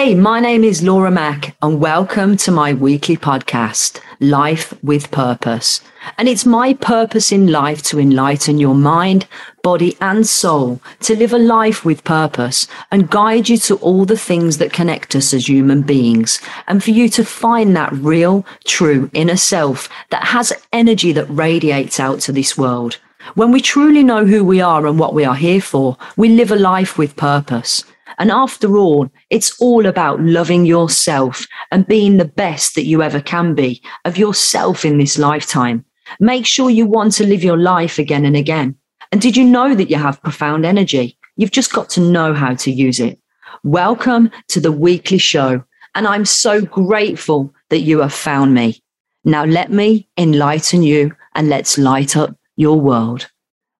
Hey, my name is Laura Mac, and welcome to my weekly podcast, Life with Purpose. And it's my purpose in life to enlighten your mind, body, and soul to live a life with purpose and guide you to all the things that connect us as human beings. And for you to find that real, true inner self that has energy that radiates out to this world. When we truly know who we are and what we are here for, we live a life with purpose. And after all, it's all about loving yourself and being the best that you ever can be of yourself in this lifetime. Make sure you want to live your life again and again. And did you know that you have profound energy? You've just got to know how to use it. Welcome to the weekly show. And I'm so grateful that you have found me. Now let me enlighten you and let's light up your world.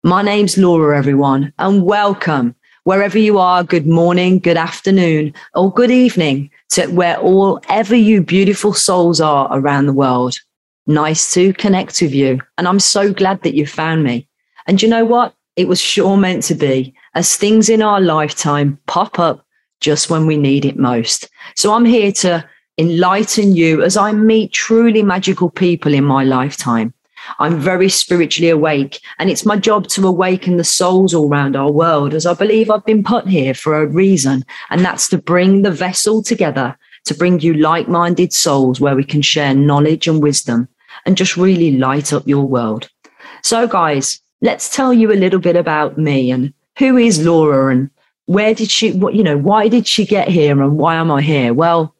My name's Laura, everyone, and welcome wherever you are, good morning, good afternoon, or good evening to where all ever you beautiful souls are around the world. Nice to connect with you. And I'm so glad that you found me. And you know what? It was sure meant to be as things in our lifetime pop up just when we need it most. So I'm here to enlighten you as I meet truly magical people in my lifetime. I'm very spiritually awake, and it's my job to awaken the souls all around our world, as I believe I've been put here for a reason, and that's to bring the vessel together, to bring you like minded souls where we can share knowledge and wisdom and just really light up your world. So, guys, let's tell you a little bit about me and who is Laura and where did she, what, you know, why did she get here and why am I here? Well,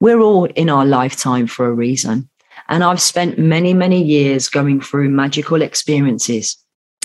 we're all in our lifetime for a reason. And I've spent many, many years going through magical experiences.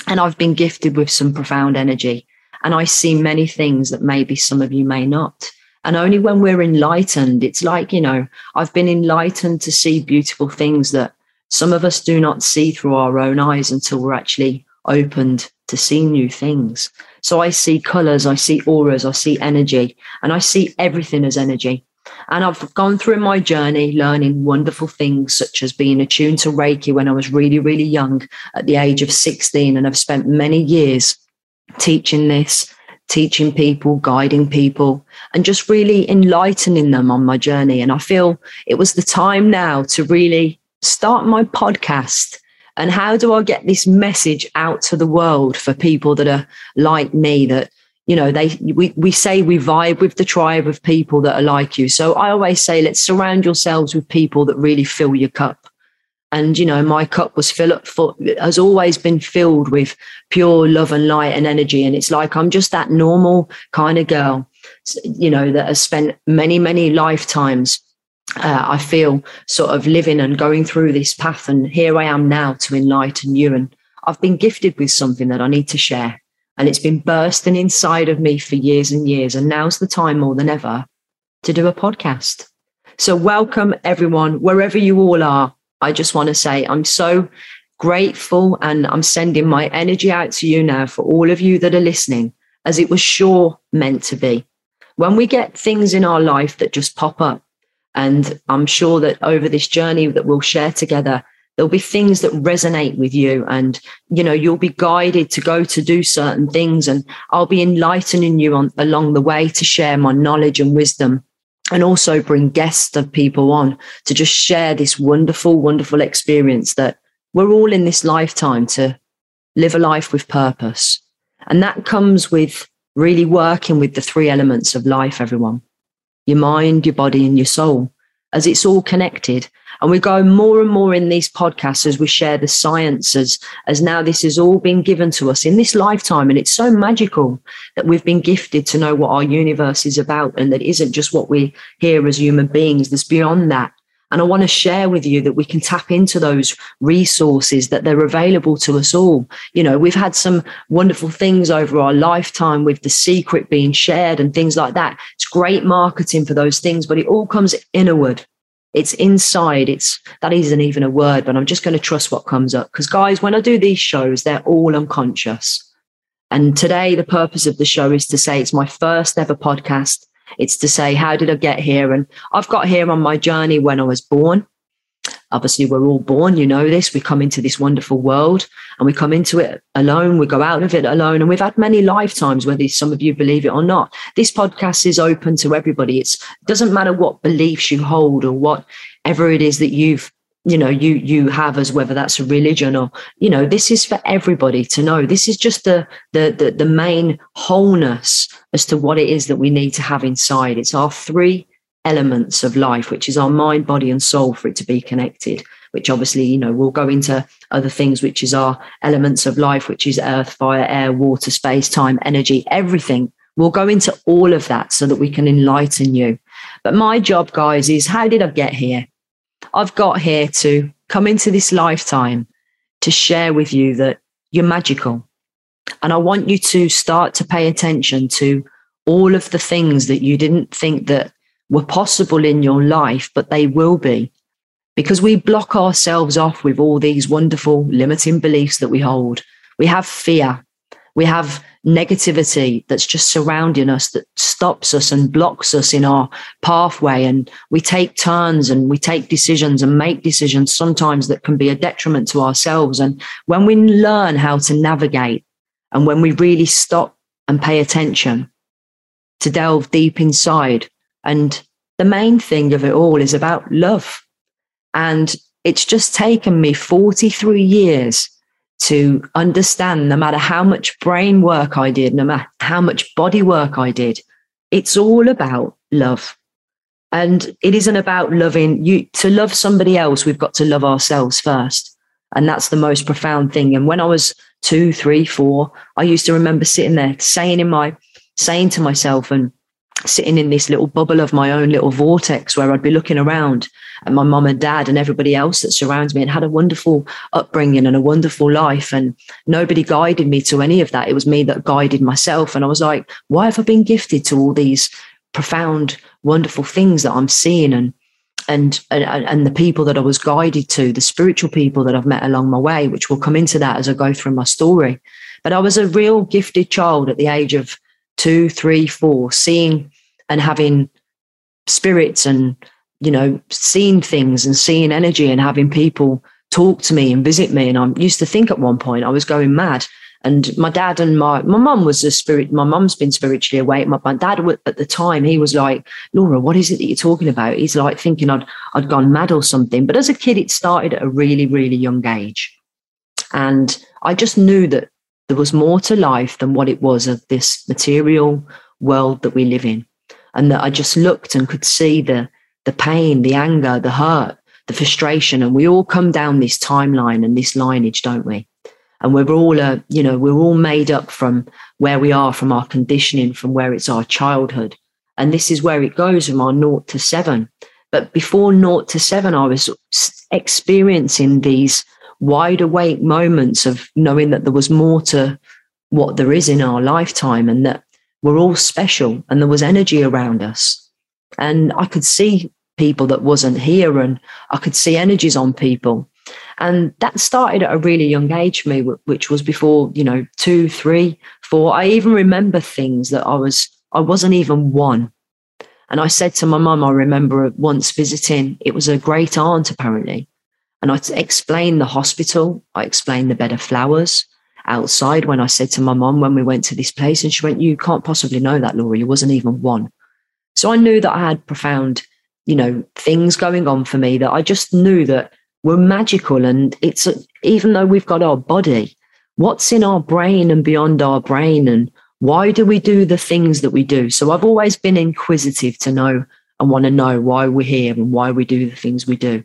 And I've been gifted with some profound energy. And I see many things that maybe some of you may not. And only when we're enlightened, it's like, you know, I've been enlightened to see beautiful things that some of us do not see through our own eyes until we're actually opened to see new things. So I see colors, I see auras, I see energy, and I see everything as energy. And I've gone through my journey learning wonderful things, such as being attuned to Reiki when I was really, really young at the age of 16. And I've spent many years teaching this, teaching people, guiding people, and just really enlightening them on my journey. And I feel it was the time now to really start my podcast. And how do I get this message out to the world for people that are like me, that you know they we, we say we vibe with the tribe of people that are like you. So i always say let's surround yourselves with people that really fill your cup. And you know my cup was fill up for has always been filled with pure love and light and energy. And it's like i'm just that normal kind of girl you know that has spent many many lifetimes uh, i feel sort of living and going through this path. And here i am now to enlighten you. And i've been gifted with something that i need to share and it's been bursting inside of me for years and years. And now's the time more than ever to do a podcast. So, welcome everyone, wherever you all are. I just want to say I'm so grateful and I'm sending my energy out to you now for all of you that are listening, as it was sure meant to be. When we get things in our life that just pop up, and I'm sure that over this journey that we'll share together, there'll be things that resonate with you and you know you'll be guided to go to do certain things and i'll be enlightening you on along the way to share my knowledge and wisdom and also bring guests of people on to just share this wonderful wonderful experience that we're all in this lifetime to live a life with purpose. And that comes with really working with the three elements of life everyone. Your mind your body and your soul as it's all connected and we go more and more in these podcasts as we share the sciences, as now this has all been given to us in this lifetime. And it's so magical that we've been gifted to know what our universe is about and that isn't just what we hear as human beings, there's beyond that. And I want to share with you that we can tap into those resources that they're available to us all. You know, we've had some wonderful things over our lifetime with the secret being shared and things like that. It's great marketing for those things, but it all comes inward. It's inside. It's that isn't even a word, but I'm just going to trust what comes up. Because guys, when I do these shows, they're all unconscious. And today, the purpose of the show is to say it's my first ever podcast. It's to say, how did I get here? And I've got here on my journey when I was born. Obviously we're all born, you know this. We come into this wonderful world and we come into it alone. We go out of it alone. And we've had many lifetimes, whether some of you believe it or not. This podcast is open to everybody. It's, it doesn't matter what beliefs you hold or whatever it is that you've you know you you have as whether that's a religion or you know this is for everybody to know this is just the the the, the main wholeness as to what it is that we need to have inside it's our three elements of life, which is our mind, body, and soul for it to be connected, which obviously, you know, we'll go into other things, which is our elements of life, which is earth, fire, air, water, space, time, energy, everything. We'll go into all of that so that we can enlighten you. But my job, guys, is how did I get here? I've got here to come into this lifetime to share with you that you're magical. And I want you to start to pay attention to all of the things that you didn't think that were possible in your life, but they will be because we block ourselves off with all these wonderful limiting beliefs that we hold. We have fear. We have negativity that's just surrounding us that stops us and blocks us in our pathway. And we take turns and we take decisions and make decisions sometimes that can be a detriment to ourselves. And when we learn how to navigate and when we really stop and pay attention to delve deep inside, and the main thing of it all is about love. And it's just taken me 43 years to understand no matter how much brain work I did, no matter how much body work I did, it's all about love. And it isn't about loving you. To love somebody else, we've got to love ourselves first. And that's the most profound thing. And when I was two, three, four, I used to remember sitting there saying in my, saying to myself, and sitting in this little bubble of my own little vortex where I'd be looking around at my mum and dad and everybody else that surrounds me and had a wonderful upbringing and a wonderful life. And nobody guided me to any of that. It was me that guided myself. And I was like, why have I been gifted to all these profound, wonderful things that I'm seeing and and, and and the people that I was guided to, the spiritual people that I've met along my way, which will come into that as I go through my story. But I was a real gifted child at the age of two, three, four, seeing and having spirits and, you know, seeing things and seeing energy and having people talk to me and visit me. And I used to think at one point I was going mad. And my dad and my my mum was a spirit. My mum's been spiritually awake. My, my dad at the time he was like, Laura, what is it that you're talking about? He's like thinking I'd I'd gone mad or something. But as a kid, it started at a really really young age, and I just knew that there was more to life than what it was of this material world that we live in. And that I just looked and could see the, the pain, the anger, the hurt, the frustration. And we all come down this timeline and this lineage, don't we? And we're all, uh, you know, we're all made up from where we are, from our conditioning, from where it's our childhood. And this is where it goes from our naught to seven. But before naught to seven, I was experiencing these wide awake moments of knowing that there was more to what there is in our lifetime and that we're all special and there was energy around us. And I could see people that wasn't here and I could see energies on people. And that started at a really young age for me, which was before, you know, two, three, four. I even remember things that I was, I wasn't even one. And I said to my mum, I remember once visiting, it was a great aunt apparently. And I explained the hospital. I explained the bed of flowers outside when I said to my mom when we went to this place. And she went, You can't possibly know that, Laura. You wasn't even one. So I knew that I had profound, you know, things going on for me that I just knew that were magical. And it's even though we've got our body, what's in our brain and beyond our brain and why do we do the things that we do? So I've always been inquisitive to know and want to know why we're here and why we do the things we do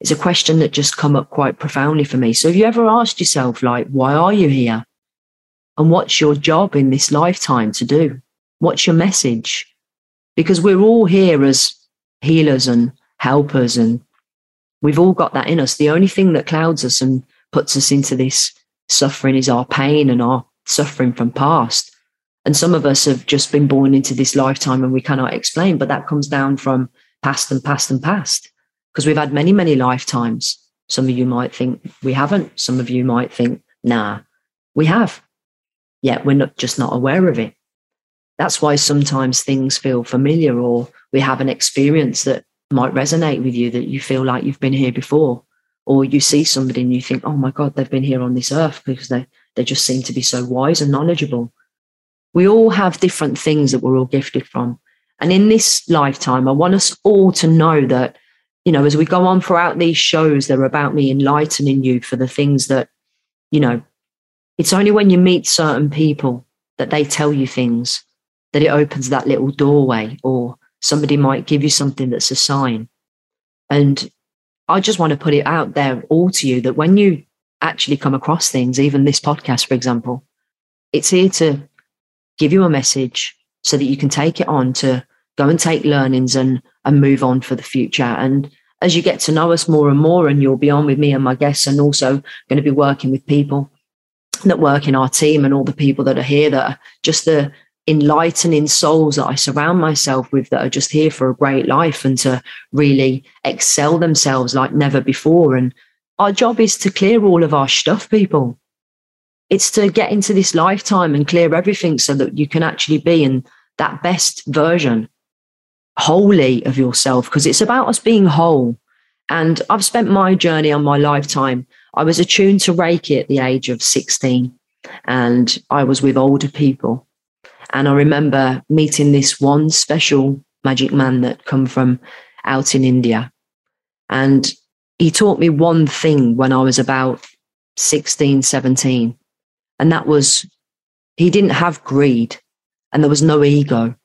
it's a question that just come up quite profoundly for me. So have you ever asked yourself, like, why are you here? And what's your job in this lifetime to do? What's your message? Because we're all here as healers and helpers, and we've all got that in us. The only thing that clouds us and puts us into this suffering is our pain and our suffering from past. And some of us have just been born into this lifetime and we cannot explain, but that comes down from past and past and past because we've had many, many lifetimes. Some of you might think we haven't. Some of you might think, nah, we have. Yet we're not just not aware of it. That's why sometimes things feel familiar or we have an experience that might resonate with you that you feel like you've been here before or you see somebody and you think oh my god they've been here on this earth because they they just seem to be so wise and knowledgeable we all have different things that we're all gifted from and in this lifetime i want us all to know that you know as we go on throughout these shows they're about me enlightening you for the things that you know it's only when you meet certain people that they tell you things that it opens that little doorway or somebody might give you something that's a sign. And I just want to put it out there all to you that when you actually come across things, even this podcast, for example, it's here to give you a message so that you can take it on to go and take learnings and, and move on for the future. And as you get to know us more and more, and you'll be on with me and my guests, and also going to be working with people that work in our team and all the people that are here that are just the enlightening souls that I surround myself with that are just here for a great life and to really excel themselves like never before. And our job is to clear all of our stuff, people. It's to get into this lifetime and clear everything so that you can actually be in that best version wholly of yourself because it's about us being whole. And I've spent my journey on my lifetime. I was attuned to Reiki at the age of 16 and I was with older people and I remember meeting this one special magic man that come from out in India. And he taught me one thing when I was about 16, 17. And that was he didn't have greed and there was no ego.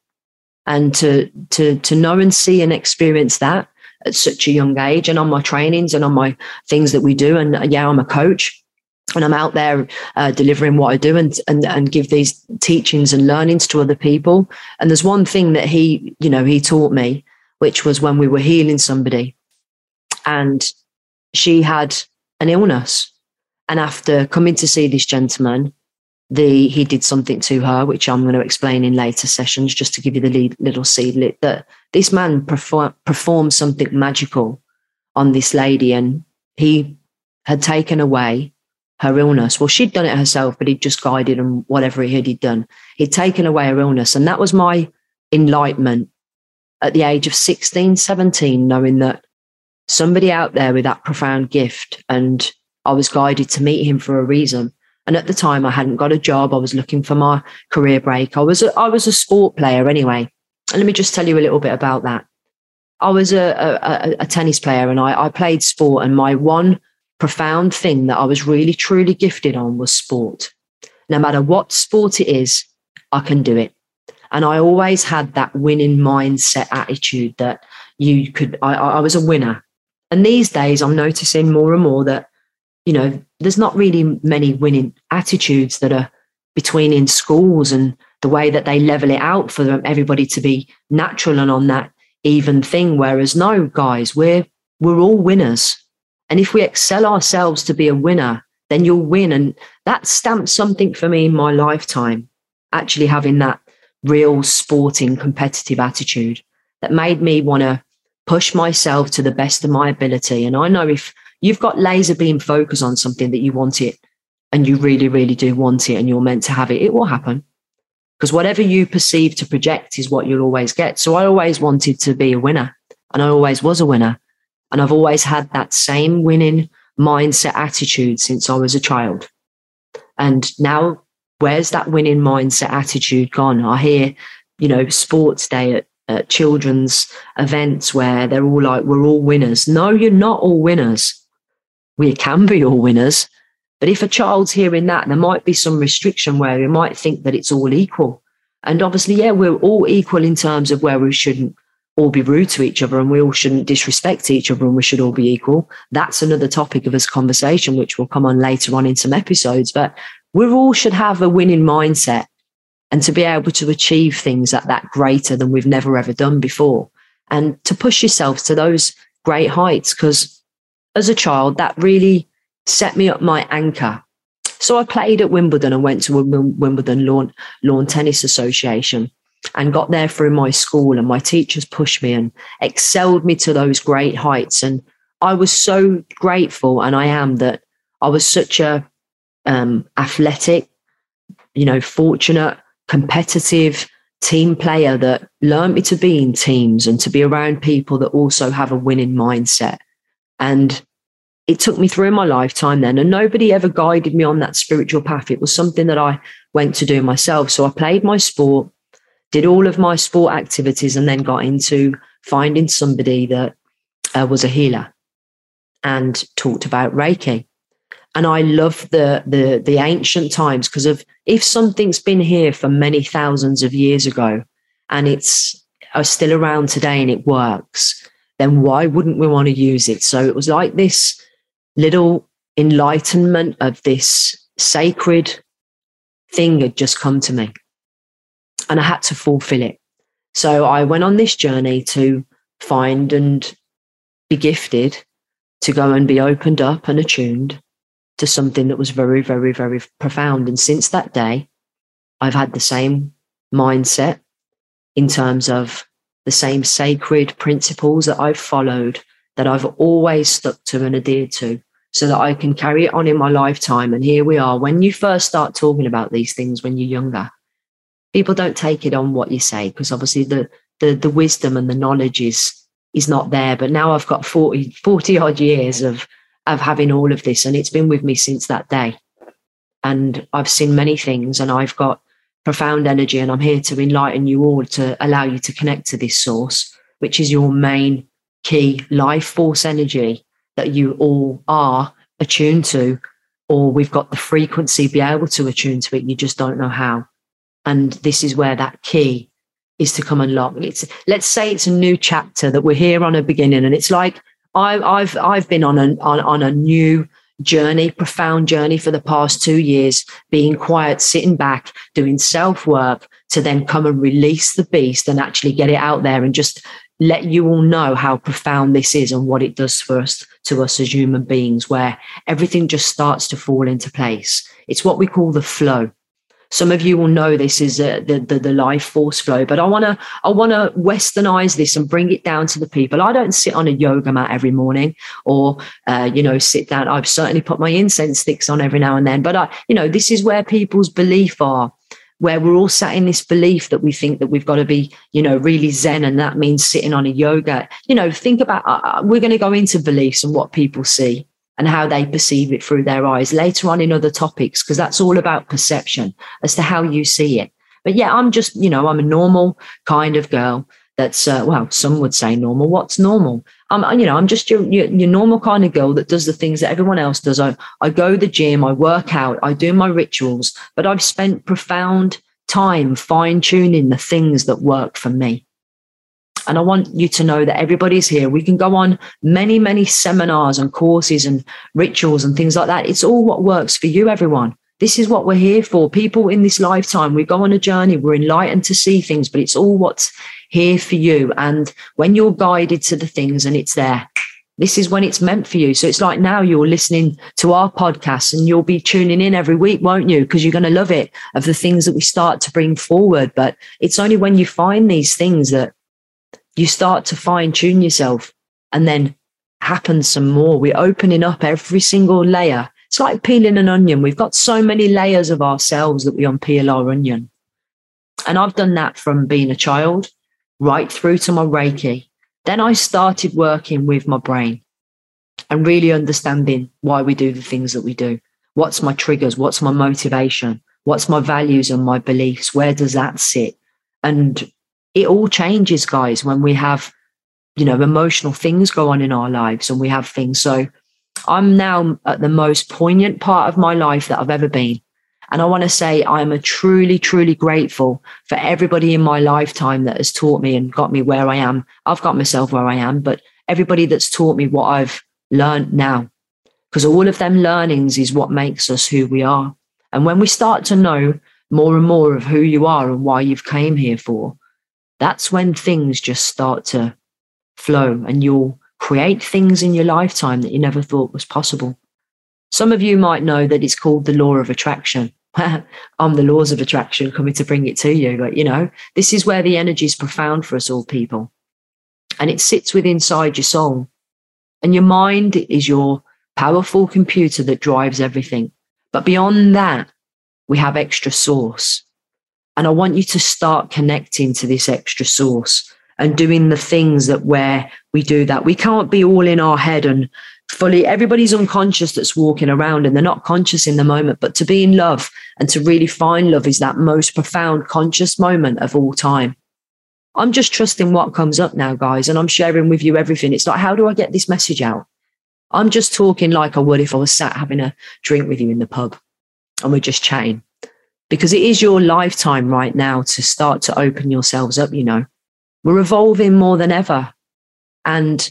And to to to know and see and experience that at such a young age and on my trainings and on my things that we do. And yeah, I'm a coach and I'm out there uh, delivering what I do and, and and give these teachings and learnings to other people. And there's one thing that he, you know, he taught me, which was when we were healing somebody, and she had an illness, and after coming to see this gentleman, the he did something to her, which I'm going to explain in later sessions, just to give you the lead, little seed that this man perform, performed something magical on this lady, and he had taken away her illness. Well, she'd done it herself, but he'd just guided and whatever he had he'd done. He'd taken away her illness. And that was my enlightenment at the age of 16, 17, knowing that somebody out there with that profound gift and I was guided to meet him for a reason. And at the time I hadn't got a job. I was looking for my career break. I was a, I was a sport player anyway. And let me just tell you a little bit about that. I was a, a, a tennis player and I, I played sport and my one profound thing that I was really, truly gifted on was sport. No matter what sport it is, I can do it. And I always had that winning mindset attitude that you could, I, I was a winner. And these days, I'm noticing more and more that, you know, there's not really many winning attitudes that are between in schools and the way that they level it out for them, everybody to be natural and on that even thing. Whereas no, guys, we're we're all winners. And if we excel ourselves to be a winner, then you'll win. And that stamped something for me in my lifetime, actually having that real sporting competitive attitude that made me want to push myself to the best of my ability. And I know if you've got laser beam focus on something that you want it and you really, really do want it and you're meant to have it, it will happen. Because whatever you perceive to project is what you'll always get. So I always wanted to be a winner and I always was a winner. And I've always had that same winning mindset attitude since I was a child. And now, where's that winning mindset attitude gone? I hear, you know, sports day at, at children's events where they're all like, we're all winners. No, you're not all winners. We can be all winners. But if a child's hearing that, there might be some restriction where you might think that it's all equal. And obviously, yeah, we're all equal in terms of where we shouldn't all be rude to each other and we all shouldn't disrespect each other and we should all be equal. That's another topic of this conversation, which will come on later on in some episodes. But we all should have a winning mindset and to be able to achieve things at that greater than we've never ever done before and to push yourself to those great heights. Because as a child, that really set me up my anchor. So I played at Wimbledon and went to Wimbledon Lawn, Lawn Tennis Association and got there through my school and my teachers pushed me and excelled me to those great heights and i was so grateful and i am that i was such a um, athletic you know fortunate competitive team player that learned me to be in teams and to be around people that also have a winning mindset. And it took me through my lifetime then, and nobody ever guided me on that spiritual path. It was something that I went to do myself. So I played my sport, did all of my sport activities, and then got into finding somebody that uh, was a healer and talked about Reiki. And I love the the the ancient times because of if something's been here for many thousands of years ago and it's uh, still around today and it works, then why wouldn't we want to use it? So it was like this little enlightenment of this sacred thing had just come to me. And I had to fulfill it. So I went on this journey to find and be gifted to go and be opened up and attuned to something that was very, very, very profound. And since that day, I've had the same mindset in terms of the same sacred principles that I've followed, that I've always stuck to and adhered to, so that I can carry it on in my lifetime. And here we are. When you first start talking about these things when you're younger, people don't take it on what you say because obviously the, the the wisdom and the knowledge is is not there. But now I've got 40, 40 odd years of of having all of this, and it's been with me since that day. And I've seen many things, and I've got profound energy, and I'm here to enlighten you all to allow you to connect to this source, which is your main key life force energy that you all are attuned to, or we've got the frequency be able to attune to it. You just don't know how. And this is where that key is to come unlock. It's let's say it's a new chapter that we're here on a beginning, and it's like I, have I've been on a on, on a new journey, profound journey for the past two years, being quiet, sitting back, doing self work to then come and release the beast and actually get it out there and just let you all know how profound this is and what it does for us to us as human beings, where everything just starts to fall into place. It's what we call the flow. Some of you will know this is uh, the, the, the life force flow, but I want to I want to westernize this and bring it down to the people. I don't sit on a yoga mat every morning, or uh, you know sit down. I've certainly put my incense sticks on every now and then, but I you know this is where people's belief are where we're all sat in this belief that we think that we've got to be, you know, really zen, and that means sitting on a yoga. You know, think about uh, uh we're going to go into beliefs and what people see and how they perceive it through their eyes later on in other topics, because that's all about perception as to how you see it. But yeah, I'm just, you know, I'm a normal kind of girl that's, uh, well, some would say normal. What's normal? I'm, you know, I'm just your, your, your, normal kind of girl that does the things that everyone else does. I, I go to the gym, I work out, I do my rituals, but I've spent profound time fine tuning the things that work for me. And I want you to know that everybody's here. We can go on many, many seminars and courses and rituals and things like that. It's all what works for you, everyone. This is what we're here for. People in this lifetime, we go on a journey, we're enlightened to see things, but it's all what's here for you. And when you're guided to the things and it's there, this is when it's meant for you. So it's like now you're listening to our podcast and you'll be tuning in every week, won't you? Because you're going to love it of the things that we start to bring forward. But it's only when you find these things that you start to fine tune yourself and then happen some more. We're opening up every single layer. It's like peeling an onion. We've got so many layers of ourselves that we unpeel our onion. And I've done that from being a child right through to my Reiki. Then I started working with my brain and really understanding why we do the things that we do. What's my triggers? What's my motivation? What's my values and my beliefs? Where does that sit? And it all changes, guys, when we have, you know, emotional things go on in our lives and we have things. So I'm now at the most poignant part of my life that I've ever been. And I want to say I'm a truly, truly grateful for everybody in my lifetime that has taught me and got me where I am. I've got myself where I am, but everybody that's taught me what I've learned now, because all of them learnings is what makes us who we are. And when we start to know more and more of who you are and why you've came here for, that's when things just start to flow and you'll create things in your lifetime that you never thought was possible. Some of you might know that it's called the law of attraction. I'm the laws of attraction coming to bring it to you. But, you know, this is where the energy is profound for us all people. And it sits within inside your soul. And your mind is your powerful computer that drives everything. But beyond that, we have extra source. And I want you to start connecting to this extra source and doing the things that where we do that. We can't be all in our head and fully, everybody's unconscious that's walking around and they're not conscious in the moment. But to be in love and to really find love is that most profound conscious moment of all time. I'm just trusting what comes up now, guys, and I'm sharing with you everything. It's like, how do I get this message out? I'm just talking like I would if I was sat having a drink with you in the pub and we're just chatting because it is your lifetime right now to start to open yourselves up. You know, we're evolving more than ever. And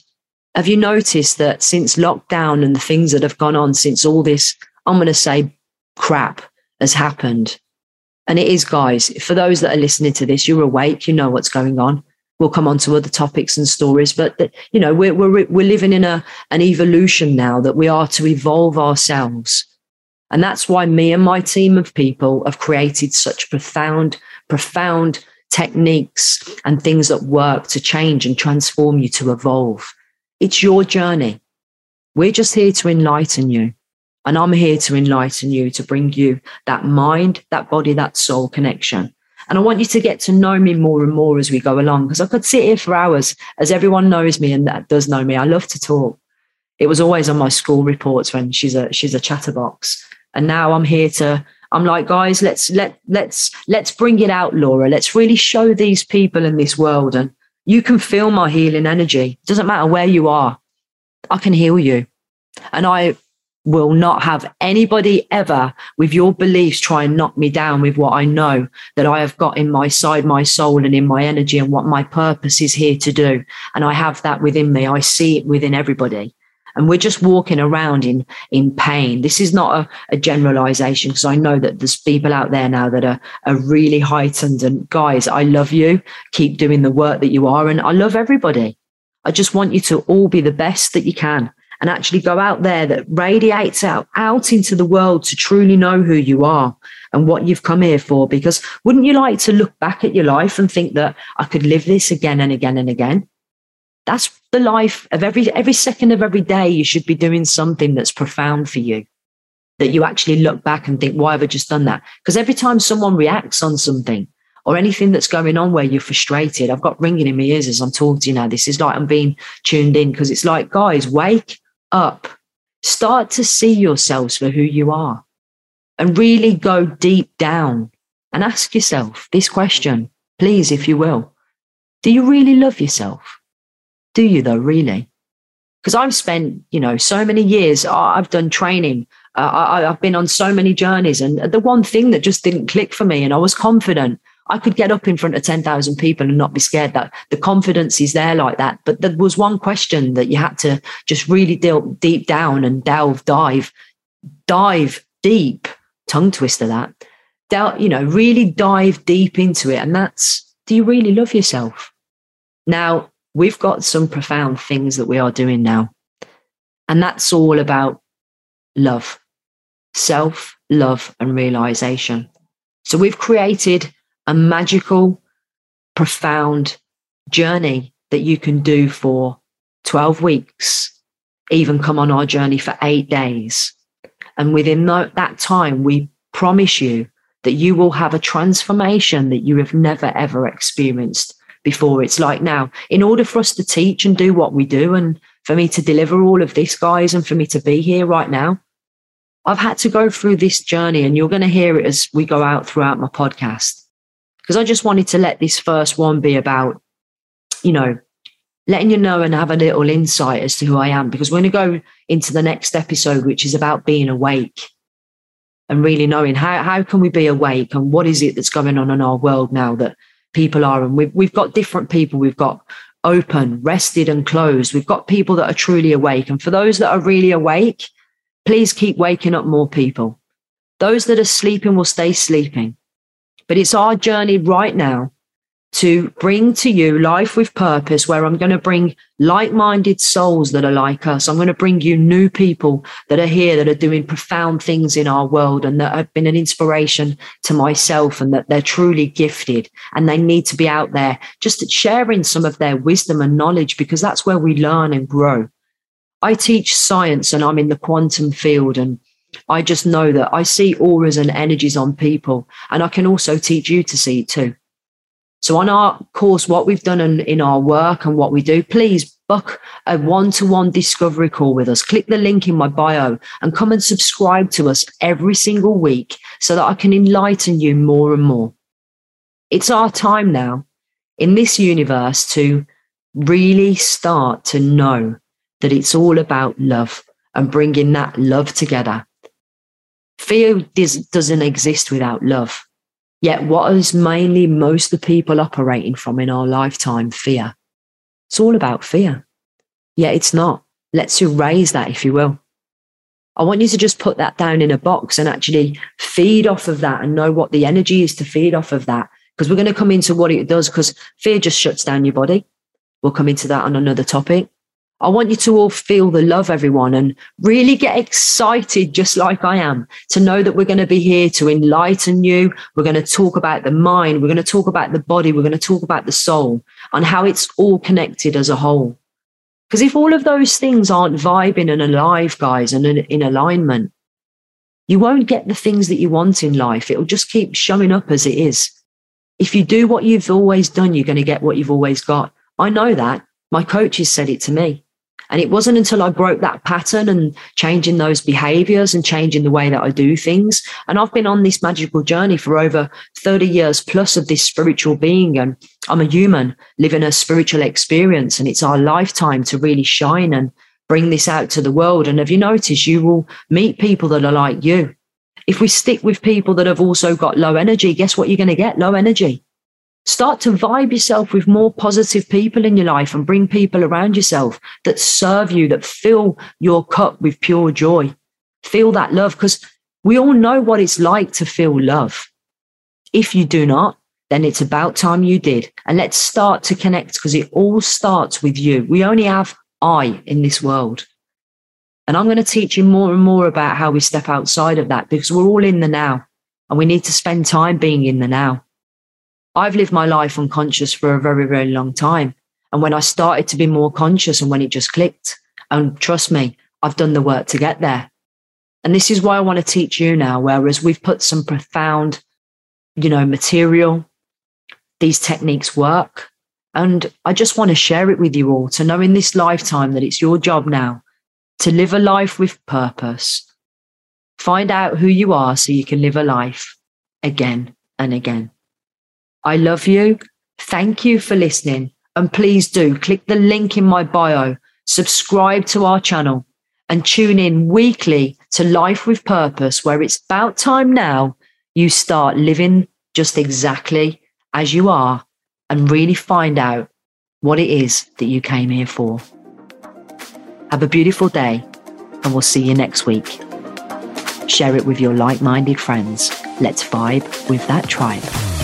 have you noticed that since lockdown and the things that have gone on since all this, I'm going to say crap has happened? And it is, guys, for those that are listening to this, you're awake, you know what's going on. We'll come on to other topics and stories, but uh, you know, we're, we're, we're living in a, an evolution now that we are to evolve ourselves and that's why me and my team of people have created such profound, profound techniques and things that work to change and transform you to evolve. It's your journey. We're just here to enlighten you. And I'm here to enlighten you, to bring you that mind, that body, that soul connection. And I want you to get to know me more and more as we go along, because I could sit here for hours, as everyone knows me and that does know me. I love to talk. It was always on my school reports when she's a she's a chatterbox. And now I'm here to, I'm like, guys, let's let let's let's bring it out, Laura. Let's really show these people in this world. And you can feel my healing energy. It doesn't matter where you are. I can heal you. And I will not have anybody ever with your beliefs try and knock me down with what I know that I have got in my side, my soul, and in my energy, and what my purpose is here to do. And I have that within me. I see it within everybody and we're just walking around in in pain. This is not a, a generalization because I know that there's people out there now that are are really heightened. And guys, I love you. Keep doing the work that you are, and I love everybody. I just want you to all be the best that you can and actually go out there that radiates out out into the world to truly know who you are and what you've come here for because wouldn't you like to look back at your life and think that I could live this again and again and again that's the life of every every second of every day you should be doing something that's profound for you. That you actually look back and think why have i just done that? Because every time someone reacts on something or anything that's going on where you're frustrated i've got ringing in my ears as i'm talking to you now. This is like i'm being tuned in because it's like guys wake up. Start to see yourselves for who you are and really go deep down and ask yourself this question please if you will. Do you really love yourself do you though, really? Because I've spent, you know, so many years, I've done training, uh, I, I've been on so many journeys. And the one thing that just didn't click for me, and I was confident I could get up in front of 10,000 people and not be scared that the confidence is there like that. But there was one question that you had to just really deal deep down and delve, dive, dive deep, tongue twister that, Del, you know, really dive deep into it. And that's, do you really love yourself? Now, we've got some profound things that we are doing now. And that's all about love, self love, and realization. So we've created a magical, profound journey that you can do for 12 weeks, even come on our journey for eight days. And within that time, we promise you that you will have a transformation that you have never, ever experienced before. It's like now, in order for us to teach and do what we do, and for me to deliver all of this, guys, and for me to be here right now, I've had to go through this journey, and you're going to hear it as we go out throughout my podcast. Because I just wanted to let this first one be about, you know, letting you know and have a little insight as to who I am. Because when we're going to go into the next episode, which is about being awake and really knowing how, how can we be awake and what is it that's going on in our world now that people are. And we've, we've got different people. We've got open, rested, and closed. We've got people that are truly awake. And for those that are really awake, please keep waking up more people. Those that are sleeping will stay sleeping. But it's our journey right now to bring to you life with purpose, where I'm going to bring like minded souls that are like us. I'm going to bring you new people that are here that are doing profound things in our world and that have been an inspiration to myself and that they're truly gifted and they need to be out there just sharing some of their wisdom and knowledge because that's where we learn and grow. I teach science and I'm in the quantum field and I just know that I see auras and energies on people, and I can also teach you to see too. So, on our course, what we've done in, in our work and what we do, please book a one to one discovery call with us. Click the link in my bio and come and subscribe to us every single week so that I can enlighten you more and more. It's our time now in this universe to really start to know that it's all about love and bringing that love together. Fear doesn't exist without love. Yet, what is mainly most the people operating from in our lifetime? Fear. It's all about fear. Yet it's not. Let's erase that, if you will. I want you to just put that down in a box and actually feed off of that and know what the energy is to feed off of that. Because we're going to come into what it does, because fear just shuts down your body. We'll come into that on another topic. I want you to all feel the love, everyone, and really get excited, just like I am, to know that we're going to be here to enlighten you. We're going to talk about the mind. We're going to talk about the body. We're going to talk about the soul and how it's all connected as a whole. Because if all of those things aren't vibing and alive, guys, and in alignment, you won't get the things that you want in life. It'll just keep showing up as it is. If you do what you've always done, you're going to get what you've always got. I know that. My coaches said it to me. And it wasn't until I broke that pattern and changing those behaviors and changing the way that I do things. And I've been on this magical journey for over 30 years plus of this spiritual being. And I'm a human living a spiritual experience. And it's our lifetime to really shine and bring this out to the world. And have you noticed you will meet people that are like you? If we stick with people that have also got low energy, guess what you're going to get? Low energy. Start to vibe yourself with more positive people in your life and bring people around yourself that serve you, that fill your cup with pure joy. Feel that love because we all know what it's like to feel love. If you do not, then it's about time you did. And let's start to connect because it all starts with you. We only have I in this world. And I'm going to teach you more and more about how we step outside of that because we're all in the now and we need to spend time being in the now. I've lived my life unconscious for a very, very long time. And when I started to be more conscious and when it just clicked, and trust me, I've done the work to get there. And this is why I want to teach you now, whereas we've put some profound, you know, material, these techniques work. And I just want to share it with you all to know in this lifetime that it's your job now to live a life with purpose. Find out who you are so you can live a life again and again. I love you. Thank you for listening. And please do click the link in my bio, subscribe to our channel, and tune in weekly to Life with Purpose, where it's about time now you start living just exactly as you are and really find out what it is that you came here for. Have a beautiful day, and we'll see you next week. Share it with your like minded friends. Let's vibe with that tribe.